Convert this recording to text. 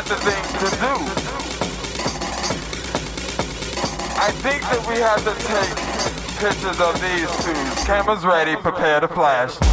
not the thing to do. I think that we have to take pictures of these two. Cameras ready, prepare to flash.